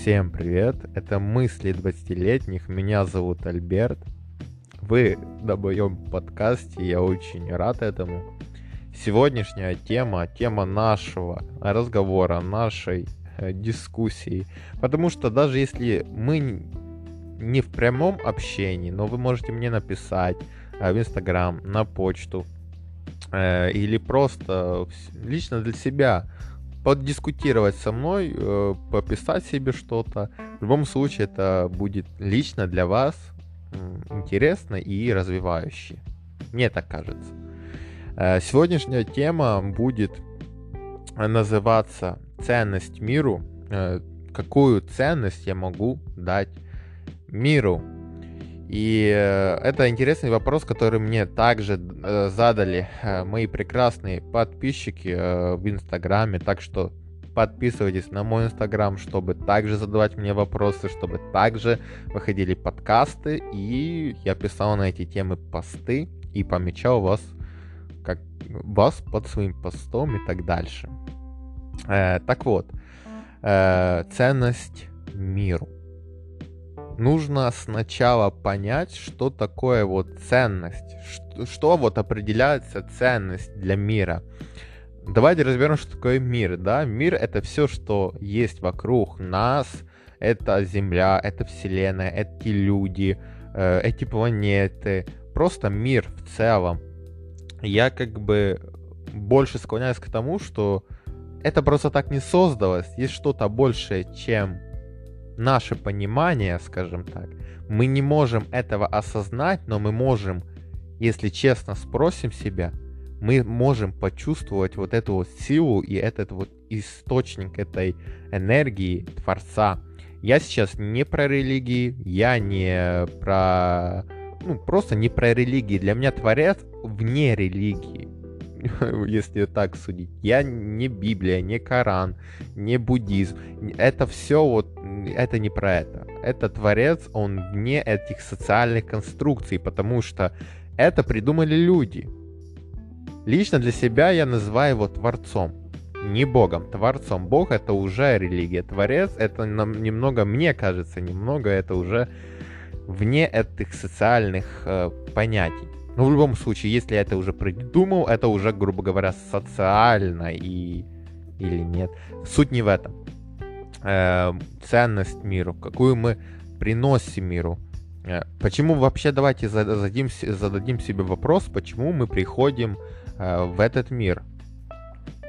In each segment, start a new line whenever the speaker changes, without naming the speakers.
Всем привет, это мысли 20-летних, меня зовут Альберт. Вы на моем подкасте, я очень рад этому. Сегодняшняя тема, тема нашего разговора, нашей э, дискуссии. Потому что даже если мы не в прямом общении, но вы можете мне написать э, в Инстаграм, на почту, э, или просто лично для себя подискутировать со мной, э, пописать себе что-то. В любом случае это будет лично для вас интересно и развивающе. Мне так кажется. Э, сегодняшняя тема будет называться «Ценность миру». Э, какую ценность я могу дать миру? И э, это интересный вопрос, который мне также э, задали э, мои прекрасные подписчики в Инстаграме. Так что подписывайтесь на мой Инстаграм, чтобы также задавать мне вопросы, чтобы также выходили подкасты. И я писал на эти темы посты и помечал вас, как вас под своим постом и так дальше. Так вот, ценность миру нужно сначала понять, что такое вот ценность, что, что вот определяется ценность для мира. Давайте разберем, что такое мир, да? Мир это все, что есть вокруг нас, это Земля, это Вселенная, эти люди, э, эти планеты, просто мир в целом. Я как бы больше склоняюсь к тому, что это просто так не создалось, есть что-то большее, чем наше понимание, скажем так, мы не можем этого осознать, но мы можем, если честно спросим себя, мы можем почувствовать вот эту вот силу и этот вот источник этой энергии Творца. Я сейчас не про религии, я не про... Ну, просто не про религии. Для меня Творец вне религии. если так судить. Я не Библия, не Коран, не буддизм. Это все вот, это не про это. Это Творец, он вне этих социальных конструкций, потому что это придумали люди. Лично для себя я называю его Творцом. Не Богом, Творцом. Бог это уже религия. Творец это нам немного, мне кажется, немного это уже вне этих социальных э, понятий. Но в любом случае, если я это уже придумал, это уже, грубо говоря, социально и... или нет. Суть не в этом. Э, ценность миру, какую мы приносим миру. Э, почему вообще давайте зададим, зададим себе вопрос, почему мы приходим э, в этот мир?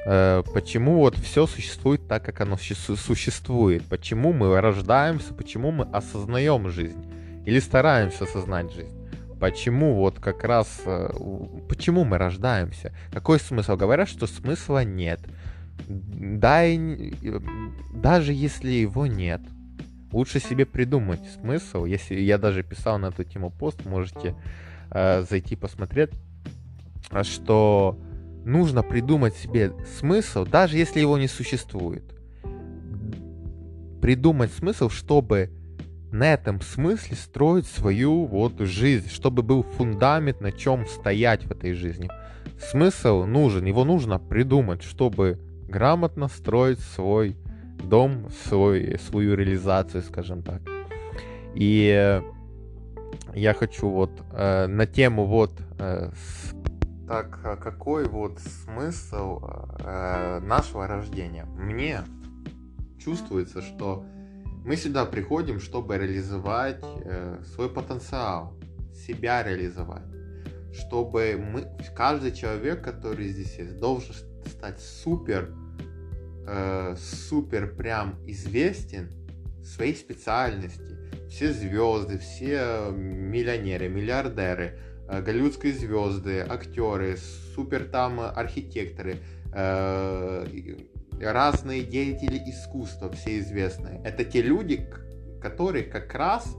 Э, почему вот все существует так, как оно существует? Почему мы рождаемся? Почему мы осознаем жизнь? Или стараемся осознать жизнь? Почему вот как раз... Э, почему мы рождаемся? Какой смысл? Говорят, что смысла нет. Да и, даже если его нет, лучше себе придумать смысл. Если я даже писал на эту тему пост, можете э, зайти посмотреть, что нужно придумать себе смысл, даже если его не существует. Придумать смысл, чтобы на этом смысле строить свою вот жизнь, чтобы был фундамент, на чем стоять в этой жизни. Смысл нужен, его нужно придумать, чтобы грамотно строить свой дом, свой, свою реализацию, скажем так. И я хочу вот э, на тему вот э, с... так а какой вот смысл э, нашего рождения? Мне чувствуется, что мы сюда приходим, чтобы реализовать э, свой потенциал, себя реализовать. Чтобы мы, каждый человек, который здесь есть, должен стать супер, э, супер прям известен в своей специальности. Все звезды, все миллионеры, миллиардеры, э, голливудские звезды, актеры, супер там архитекторы, э, разные деятели искусства, все известные. Это те люди, которые как раз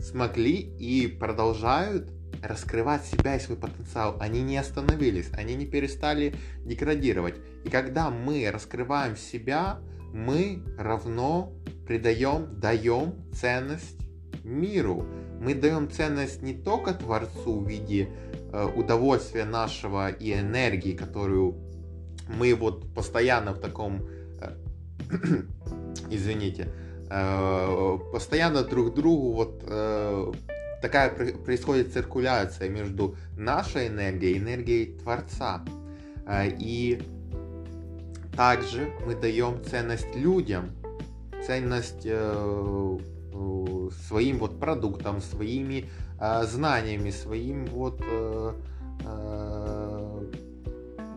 смогли и продолжают раскрывать себя и свой потенциал. Они не остановились, они не перестали деградировать. И когда мы раскрываем себя, мы равно придаем, даем ценность миру. Мы даем ценность не только Творцу в виде э, удовольствия нашего и энергии, которую мы вот постоянно в таком, э, извините, э, постоянно друг другу вот э, такая происходит циркуляция между нашей энергией и энергией Творца. Э, и также мы даем ценность людям, ценность э, своим вот продуктам, своими э, знаниями, своим вот э, э,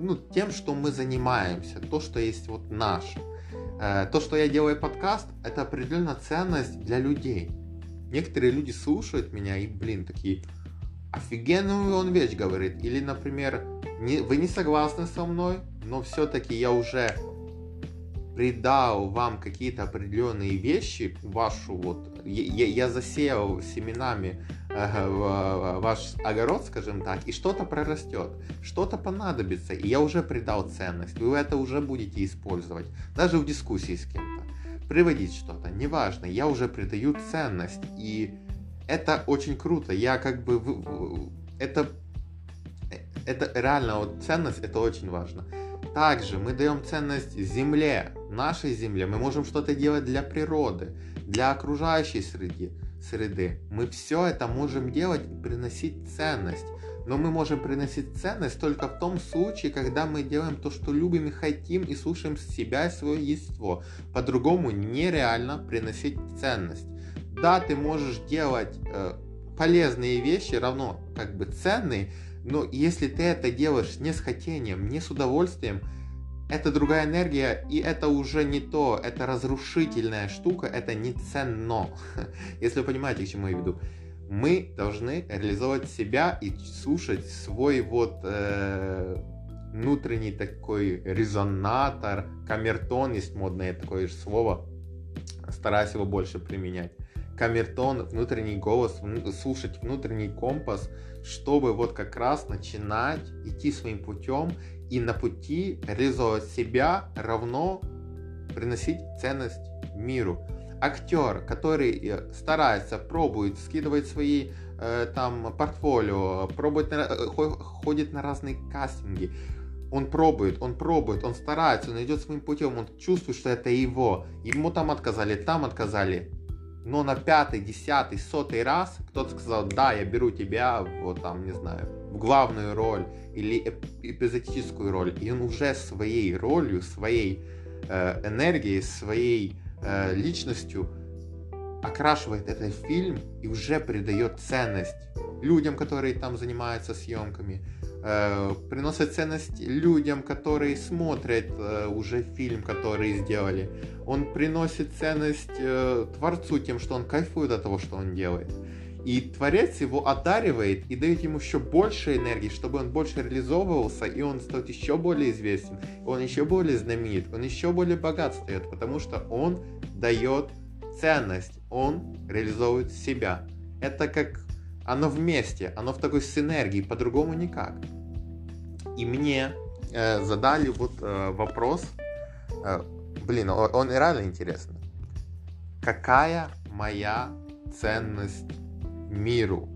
ну, тем, что мы занимаемся, то, что есть вот наше. Э, то, что я делаю подкаст, это определенная ценность для людей. Некоторые люди слушают меня и, блин, такие, офигенную он вещь говорит. Или, например, не, вы не согласны со мной, но все-таки я уже придал вам какие-то определенные вещи, вашу вот, я, я засеял семенами э, ваш огород, скажем так, и что-то прорастет, что-то понадобится, и я уже придал ценность, вы это уже будете использовать, даже в дискуссии с кем-то, приводить что-то, неважно, я уже придаю ценность, и это очень круто, я как бы, это, это реально вот ценность, это очень важно. Также мы даем ценность земле, нашей земле. Мы можем что-то делать для природы, для окружающей среды. среды. Мы все это можем делать и приносить ценность. Но мы можем приносить ценность только в том случае, когда мы делаем то, что любим и хотим, и слушаем себя и свое естество. По-другому нереально приносить ценность. Да, ты можешь делать э, полезные вещи, равно как бы ценные, но если ты это делаешь не с хотением, не с удовольствием, это другая энергия, и это уже не то, это разрушительная штука, это не ценно. Если вы понимаете, к чему я веду. Мы должны реализовать себя и слушать свой вот э, внутренний такой резонатор, камертон, есть модное такое же слово, стараюсь его больше применять камертон, внутренний голос, слушать внутренний компас, чтобы вот как раз начинать идти своим путем и на пути реализовать себя равно приносить ценность миру. Актер, который э, старается, пробует, скидывает свои э, там портфолио, пробует, на, э, ходит на разные кастинги, он пробует, он пробует, он старается, он идет своим путем, он чувствует, что это его. Ему там отказали, там отказали. Но на пятый, десятый, сотый раз кто-то сказал, да, я беру тебя, вот там, не знаю, в главную роль или эпизодическую роль, и он уже своей ролью, своей э, энергией, своей э, личностью окрашивает этот фильм и уже придает ценность людям, которые там занимаются съемками, э, приносит ценность людям, которые смотрят э, уже фильм, который сделали. Он приносит ценность э, творцу тем, что он кайфует от того, что он делает. И творец его одаривает и дает ему еще больше энергии, чтобы он больше реализовывался, и он становится еще более известен, он еще более знаменит, он еще более богат стает, потому что он дает ценность, он реализовывает себя. Это как оно вместе, оно в такой синергии, по-другому никак. И мне э, задали вот э, вопрос, э, блин, он, он реально интересный. Какая моя ценность миру?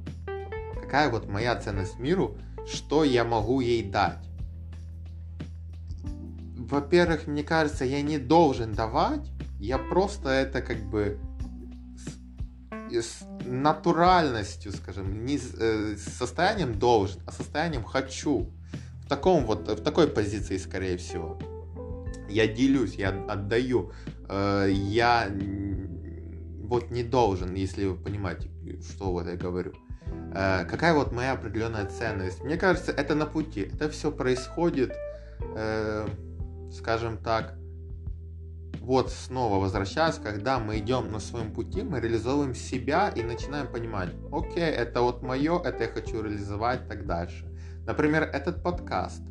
Какая вот моя ценность миру, что я могу ей дать? Во-первых, мне кажется, я не должен давать, я просто это как бы с натуральностью, скажем, не э, с состоянием должен, а состоянием хочу. В таком вот, в такой позиции, скорее всего. Я делюсь, я отдаю, э, я вот не должен, если вы понимаете, что вот я говорю. Э, какая вот моя определенная ценность? Мне кажется, это на пути. Это все происходит, скажем так, вот снова возвращаясь, когда мы идем на своем пути, мы реализовываем себя и начинаем понимать, окей, это вот мое, это я хочу реализовать так дальше. Например, этот подкаст.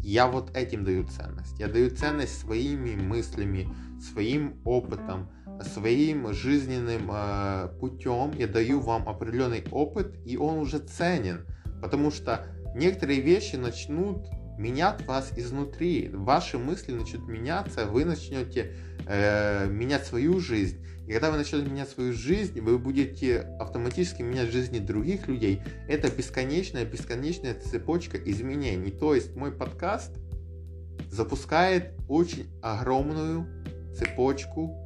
Я вот этим даю ценность. Я даю ценность своими мыслями, своим опытом, своим жизненным э, путем. Я даю вам определенный опыт, и он уже ценен. Потому что некоторые вещи начнут менять вас изнутри. Ваши мысли начнут меняться, вы начнете э, менять свою жизнь. И когда вы начнете менять свою жизнь, вы будете автоматически менять жизни других людей. Это бесконечная, бесконечная цепочка изменений. То есть мой подкаст запускает очень огромную цепочку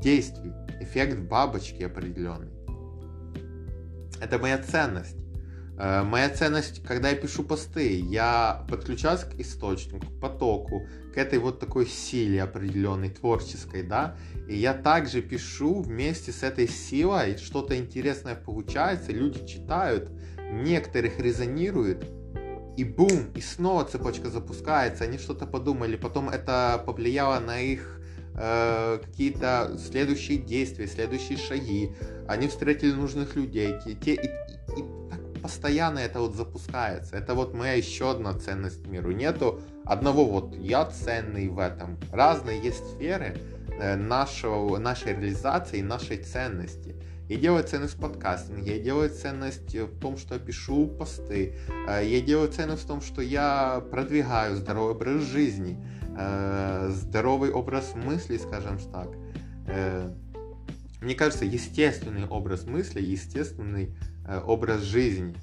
действий, эффект бабочки определенный. Это моя ценность. Э, моя ценность, когда я пишу посты, я подключаюсь к источнику, к потоку, к этой вот такой силе определенной, творческой, да, и я также пишу вместе с этой силой, что-то интересное получается, люди читают, некоторых резонирует, и бум, и снова цепочка запускается, они что-то подумали, потом это повлияло на их э, какие-то следующие действия, следующие шаги, они встретили нужных людей, те, и, и, и так постоянно это вот запускается, это вот моя еще одна ценность миру, нету одного вот я ценный в этом, разные есть сферы э, нашего, нашей реализации, нашей ценности, я делаю ценность в подкастинге, я делаю ценность в том, что я пишу посты, э, я делаю ценность в том, что я продвигаю здоровый образ жизни, здоровый образ мысли, скажем так. Э, мне кажется, естественный образ мысли, естественный образ жизни.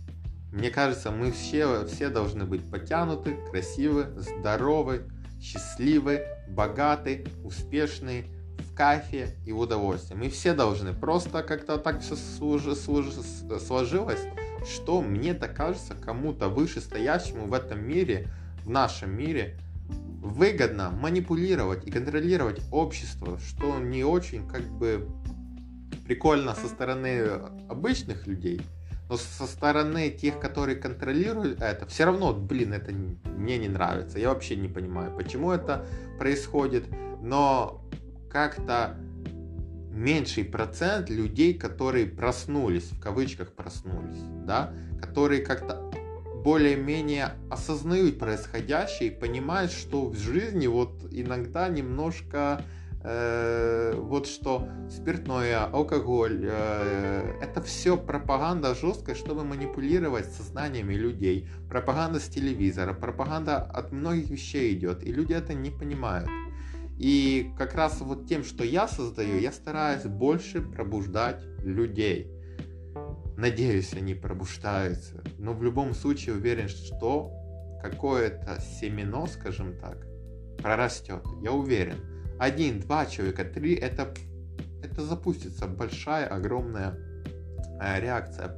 Мне кажется, мы все, все должны быть потянуты, красивы, здоровы, счастливы, богаты, успешные, в кайфе и в удовольствии. Мы все должны. Просто как-то так все служ... Служ... сложилось, что мне-то кажется, кому-то вышестоящему в этом мире, в нашем мире, выгодно манипулировать и контролировать общество, что не очень как бы прикольно со стороны обычных людей, но со стороны тех, которые контролируют это, все равно, блин, это мне не нравится. Я вообще не понимаю, почему это происходит, но как-то меньший процент людей, которые проснулись, в кавычках проснулись, да, которые как-то более-менее осознают происходящее и понимают, что в жизни вот иногда немножко э, вот что спиртное, алкоголь, э, это все пропаганда жесткая, чтобы манипулировать сознаниями людей. Пропаганда с телевизора, пропаганда от многих вещей идет, и люди это не понимают. И как раз вот тем, что я создаю, я стараюсь больше пробуждать людей. Надеюсь, они пробуждаются. Но в любом случае уверен, что какое-то семено, скажем так, прорастет. Я уверен. Один, два человека, три, это, это запустится большая, огромная э, реакция.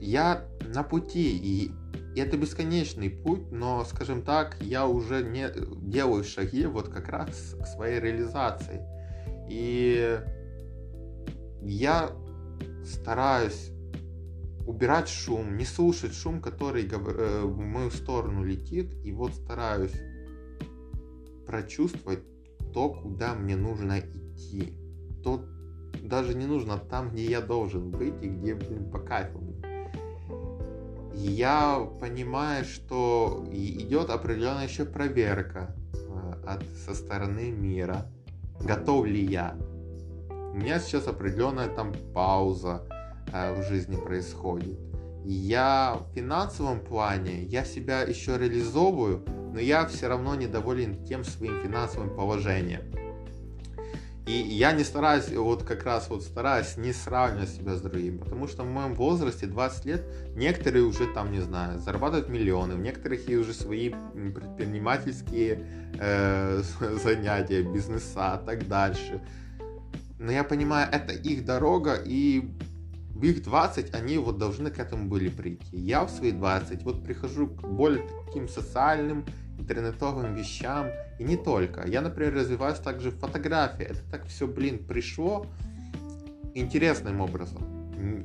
Я на пути, и это бесконечный путь, но, скажем так, я уже не делаю шаги вот как раз к своей реализации. И я стараюсь убирать шум, не слушать шум, который э, в мою сторону летит, и вот стараюсь прочувствовать то, куда мне нужно идти. То даже не нужно там, где я должен быть и где, блин, по кайфу я понимаю, что идет определенная еще проверка э, от, со стороны мира. Готов ли я? У меня сейчас определенная там пауза э, в жизни происходит. Я в финансовом плане, я себя еще реализовываю, но я все равно недоволен тем своим финансовым положением. И я не стараюсь, вот как раз вот стараюсь не сравнивать себя с другими, потому что в моем возрасте 20 лет некоторые уже там, не знаю, зарабатывают миллионы, у некоторых есть уже свои предпринимательские э, занятия, бизнеса и так дальше. Но я понимаю, это их дорога, и в их 20 они вот должны к этому были прийти. Я в свои 20 вот прихожу к более таким социальным интернетовым вещам, и не только. Я, например, развиваюсь также в фотографии. Это так все, блин, пришло интересным образом.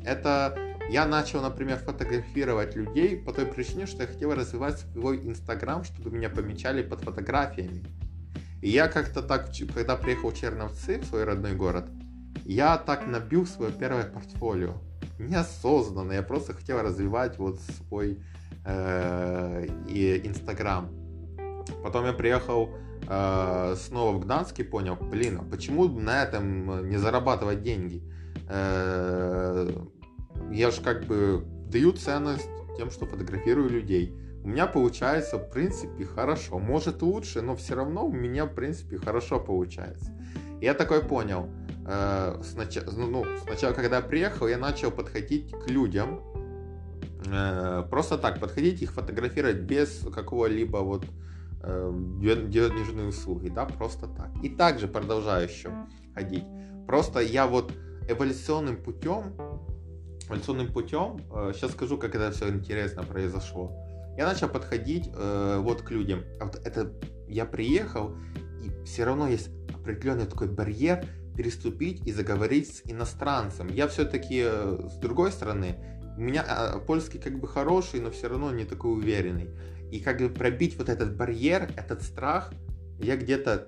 Это я начал, например, фотографировать людей по той причине, что я хотел развивать свой инстаграм, чтобы меня помечали под фотографиями. И я как-то так, когда приехал в Черновцы, в свой родной город, я так набил свое первое портфолио. Неосознанно, я просто хотел развивать вот свой э, инстаграм. Потом я приехал э, снова в Гданск и понял, блин, а почему на этом не зарабатывать деньги? Э, я же как бы даю ценность тем, что фотографирую людей. У меня получается, в принципе, хорошо. Может лучше, но все равно у меня, в принципе, хорошо получается. я такой понял. Э, сначала, ну, ну, сначала, когда я приехал, я начал подходить к людям. Э, просто так, подходить их фотографировать без какого-либо вот э, денежные услуги, да, просто так. И также продолжаю еще ходить. Просто я вот эволюционным путем, эволюционным путем, э, сейчас скажу, как это все интересно произошло. Я начал подходить э, вот к людям. А вот это я приехал, и все равно есть определенный такой барьер переступить и заговорить с иностранцем. Я все-таки э, с другой стороны, у меня а, польский как бы хороший, но все равно не такой уверенный. И как бы пробить вот этот барьер, этот страх, я где-то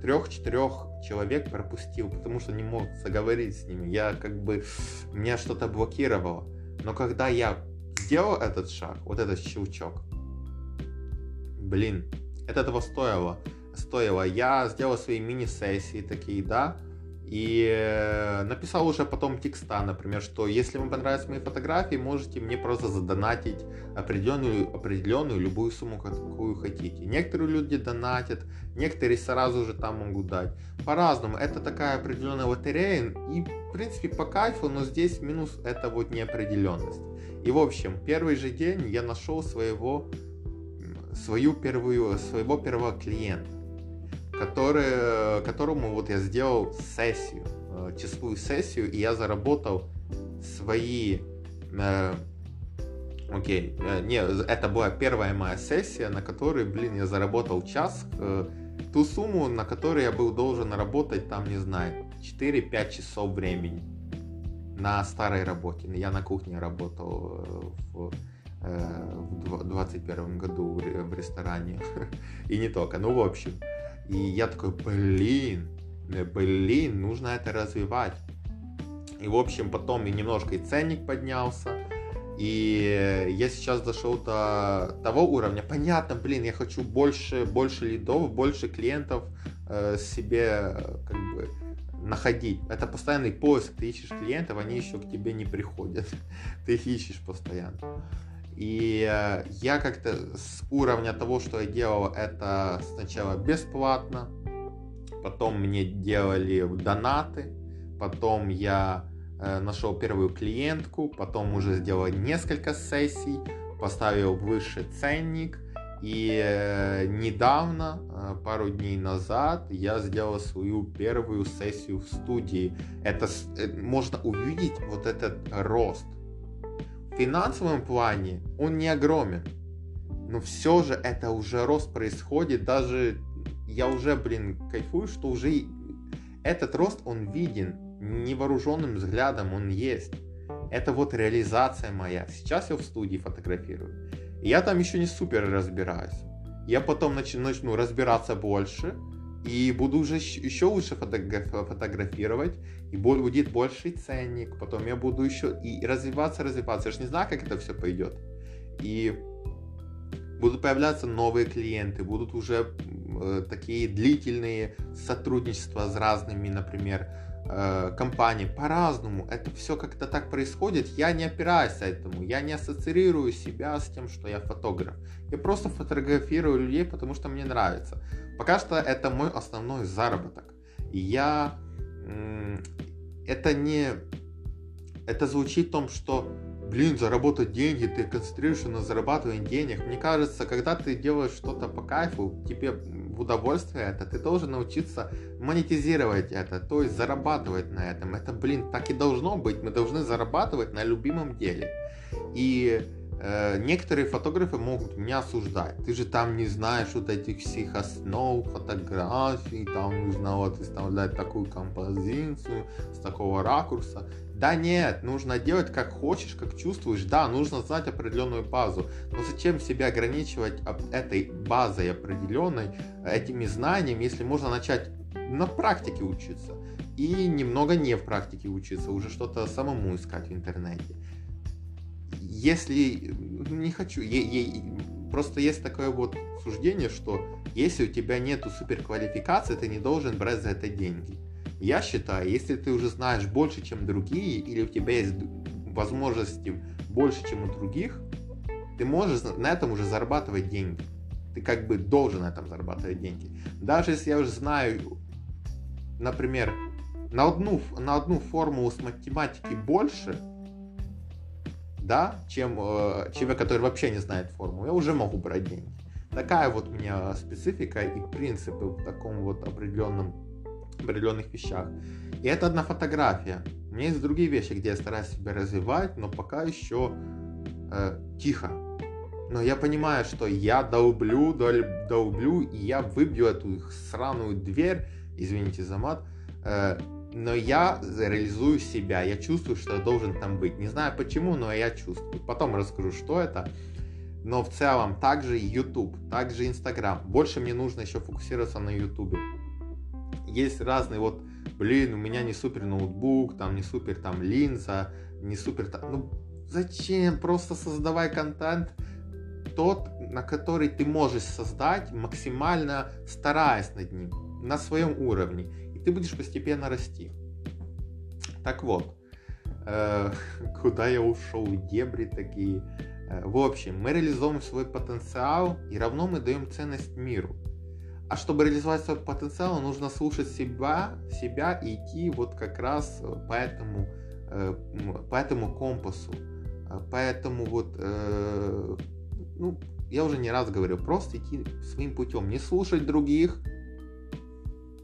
трех-четырех человек пропустил, потому что не мог заговорить с ними. Я как бы, меня что-то блокировало. Но когда я сделал этот шаг, вот этот щелчок, блин, это того стоило. Стоило. Я сделал свои мини-сессии такие, да, и э, написал уже потом текста, например, что если вам понравятся мои фотографии, можете мне просто задонатить определенную, определенную любую сумму, какую хотите. Некоторые люди донатят, некоторые сразу же там могут дать. По-разному. Это такая определенная лотерея. И, в принципе, по кайфу, но здесь минус это вот неопределенность. И, в общем, первый же день я нашел своего, свою первую, своего первого клиента который, которому вот я сделал сессию, э, часовую сессию, и я заработал свои... Э, окей, э, не, это была первая моя сессия, на которой, блин, я заработал час, э, ту сумму, на которой я был должен работать, там, не знаю, 4-5 часов времени на старой работе. Я на кухне работал в в 21 году в ресторане. И не только. Ну, в общем. И я такой, блин, блин, нужно это развивать. И, в общем, потом и немножко и ценник поднялся. И я сейчас дошел до того уровня. Понятно, блин, я хочу больше, больше лидов, больше клиентов э, себе как бы находить. Это постоянный поиск. Ты ищешь клиентов, они еще к тебе не приходят. Ты их ищешь постоянно. И э, я как-то с уровня того, что я делал, это сначала бесплатно, потом мне делали донаты, потом я э, нашел первую клиентку, потом уже сделал несколько сессий, поставил выше ценник, и э, недавно, пару дней назад, я сделал свою первую сессию в студии. Это можно увидеть вот этот рост в финансовом плане он не огромен. Но все же это уже рост происходит. Даже я уже, блин, кайфую, что уже этот рост, он виден. Невооруженным взглядом он есть. Это вот реализация моя. Сейчас я в студии фотографирую. Я там еще не супер разбираюсь. Я потом начну, разбираться больше и буду уже еще лучше фотографировать, и будет больший ценник, потом я буду еще и развиваться, развиваться. Я же не знаю, как это все пойдет. И будут появляться новые клиенты, будут уже э, такие длительные сотрудничества с разными, например, э, компании по-разному. Это все как-то так происходит. Я не опираюсь этому. Я не ассоциирую себя с тем, что я фотограф. Я просто фотографирую людей, потому что мне нравится. Пока что это мой основной заработок. И я... Это не... Это звучит в том, что блин, заработать деньги, ты концентрируешься на зарабатывании денег. Мне кажется, когда ты делаешь что-то по кайфу, тебе удовольствие это, ты должен научиться монетизировать это, то есть зарабатывать на этом. Это, блин, так и должно быть. Мы должны зарабатывать на любимом деле. И э, некоторые фотографы могут меня осуждать. Ты же там не знаешь вот этих всех основ фотографий, там нужно вот выставлять такую композицию с такого ракурса. Да нет, нужно делать как хочешь, как чувствуешь. Да, нужно знать определенную базу. Но зачем себя ограничивать этой базой определенной, этими знаниями, если можно начать на практике учиться и немного не в практике учиться, уже что-то самому искать в интернете. Если не хочу, я, я, просто есть такое вот суждение, что если у тебя нету суперквалификации, ты не должен брать за это деньги. Я считаю, если ты уже знаешь больше, чем другие, или у тебя есть возможности больше, чем у других, ты можешь на этом уже зарабатывать деньги. Ты как бы должен на этом зарабатывать деньги. Даже если я уже знаю, например, на одну, на одну формулу с математики больше, да, чем э, человек, который вообще не знает формулу, я уже могу брать деньги. Такая вот у меня специфика и принципы в таком вот определенном определенных вещах. И это одна фотография. У меня есть другие вещи, где я стараюсь себя развивать, но пока еще э, тихо. Но я понимаю, что я долблю, долблю, и я выбью эту сраную дверь, извините за мат, э, но я реализую себя, я чувствую, что я должен там быть. Не знаю почему, но я чувствую. Потом расскажу, что это. Но в целом также YouTube, также Instagram. Больше мне нужно еще фокусироваться на YouTube. Есть разные вот, блин, у меня не супер ноутбук, там не супер там линза, не супер там, ну зачем? Просто создавай контент тот, на который ты можешь создать, максимально стараясь над ним, на своем уровне. И ты будешь постепенно расти. Так вот, э, куда я ушел, дебри такие. Э, в общем, мы реализуем свой потенциал и равно мы даем ценность миру. А чтобы реализовать свой потенциал, нужно слушать себя, себя и идти вот как раз по этому, э, по этому компасу. Э, поэтому вот, ну, я уже не раз говорил, просто идти своим путем, не слушать других,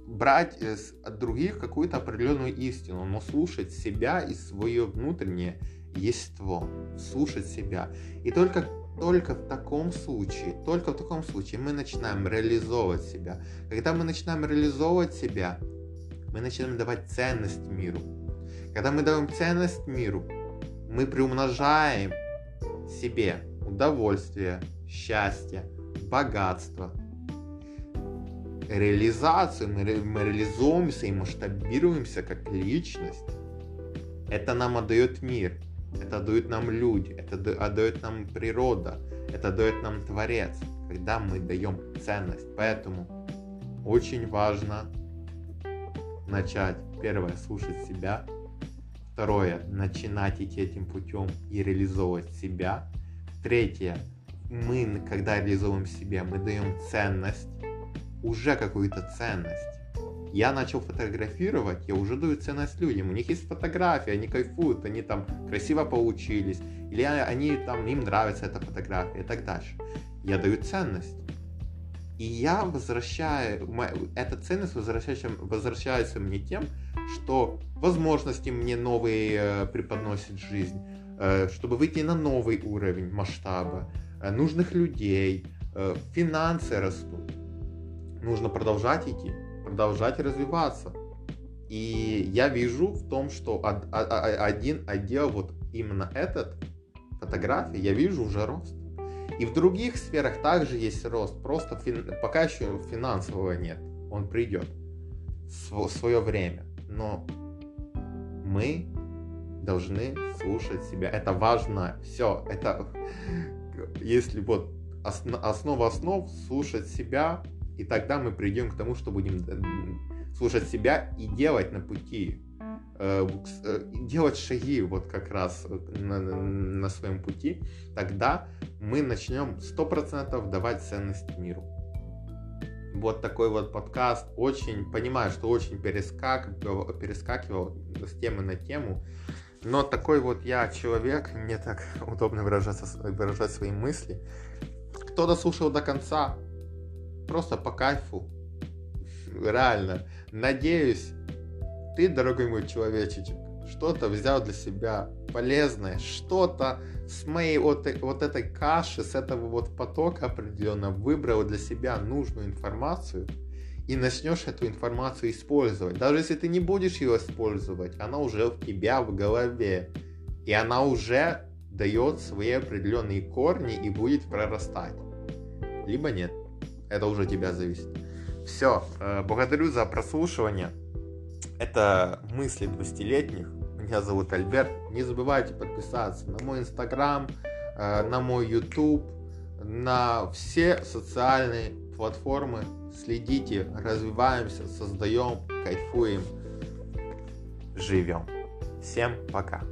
брать от других какую-то определенную истину, но слушать себя и свое внутреннее естество, слушать себя. И только, только в таком случае, только в таком случае мы начинаем реализовывать себя. Когда мы начинаем реализовывать себя, мы начинаем давать ценность миру. Когда мы даем ценность миру, мы приумножаем себе удовольствие, счастье, богатство, реализацию, мы, мы реализуемся и масштабируемся как личность. Это нам отдает мир. Это дают нам люди, это дает нам природа, это дает нам Творец, когда мы даем ценность. Поэтому очень важно начать, первое, слушать себя, второе, начинать идти этим путем и реализовывать себя, третье, мы, когда реализуем себя, мы даем ценность, уже какую-то ценность я начал фотографировать, я уже даю ценность людям. У них есть фотографии, они кайфуют, они там красиво получились, или они там, им нравится эта фотография и так дальше. Я даю ценность. И я возвращаю, эта ценность возвращается, возвращается мне тем, что возможности мне новые э, преподносит жизнь, э, чтобы выйти на новый уровень масштаба, э, нужных людей, финансы растут. Нужно продолжать идти продолжать развиваться. И я вижу в том, что один отдел, вот именно этот, фотографии, я вижу уже рост. И в других сферах также есть рост, просто фин... пока еще финансового нет, он придет в свое время. Но мы должны слушать себя. Это важно. Все, это если вот основа основ слушать себя, и тогда мы придем к тому, что будем э, слушать себя и делать на пути, э, э, делать шаги вот как раз на, на своем пути, тогда мы начнем 100% давать ценность миру. Вот такой вот подкаст. Очень, понимаю, что очень перескакивал, перескакивал с темы на тему. Но такой вот я человек, мне так удобно выражаться, выражать свои мысли. Кто дослушал до конца, просто по кайфу. Реально. Надеюсь, ты, дорогой мой человечечек, что-то взял для себя полезное, что-то с моей вот, вот этой каши, с этого вот потока определенно выбрал для себя нужную информацию и начнешь эту информацию использовать. Даже если ты не будешь ее использовать, она уже у тебя в голове. И она уже дает свои определенные корни и будет прорастать. Либо нет. Это уже тебя зависит. Все, э, благодарю за прослушивание. Это мысли 20-летних. Меня зовут Альберт. Не забывайте подписаться на мой инстаграм, э, на мой YouTube, на все социальные платформы. Следите, развиваемся, создаем, кайфуем, живем. Всем пока.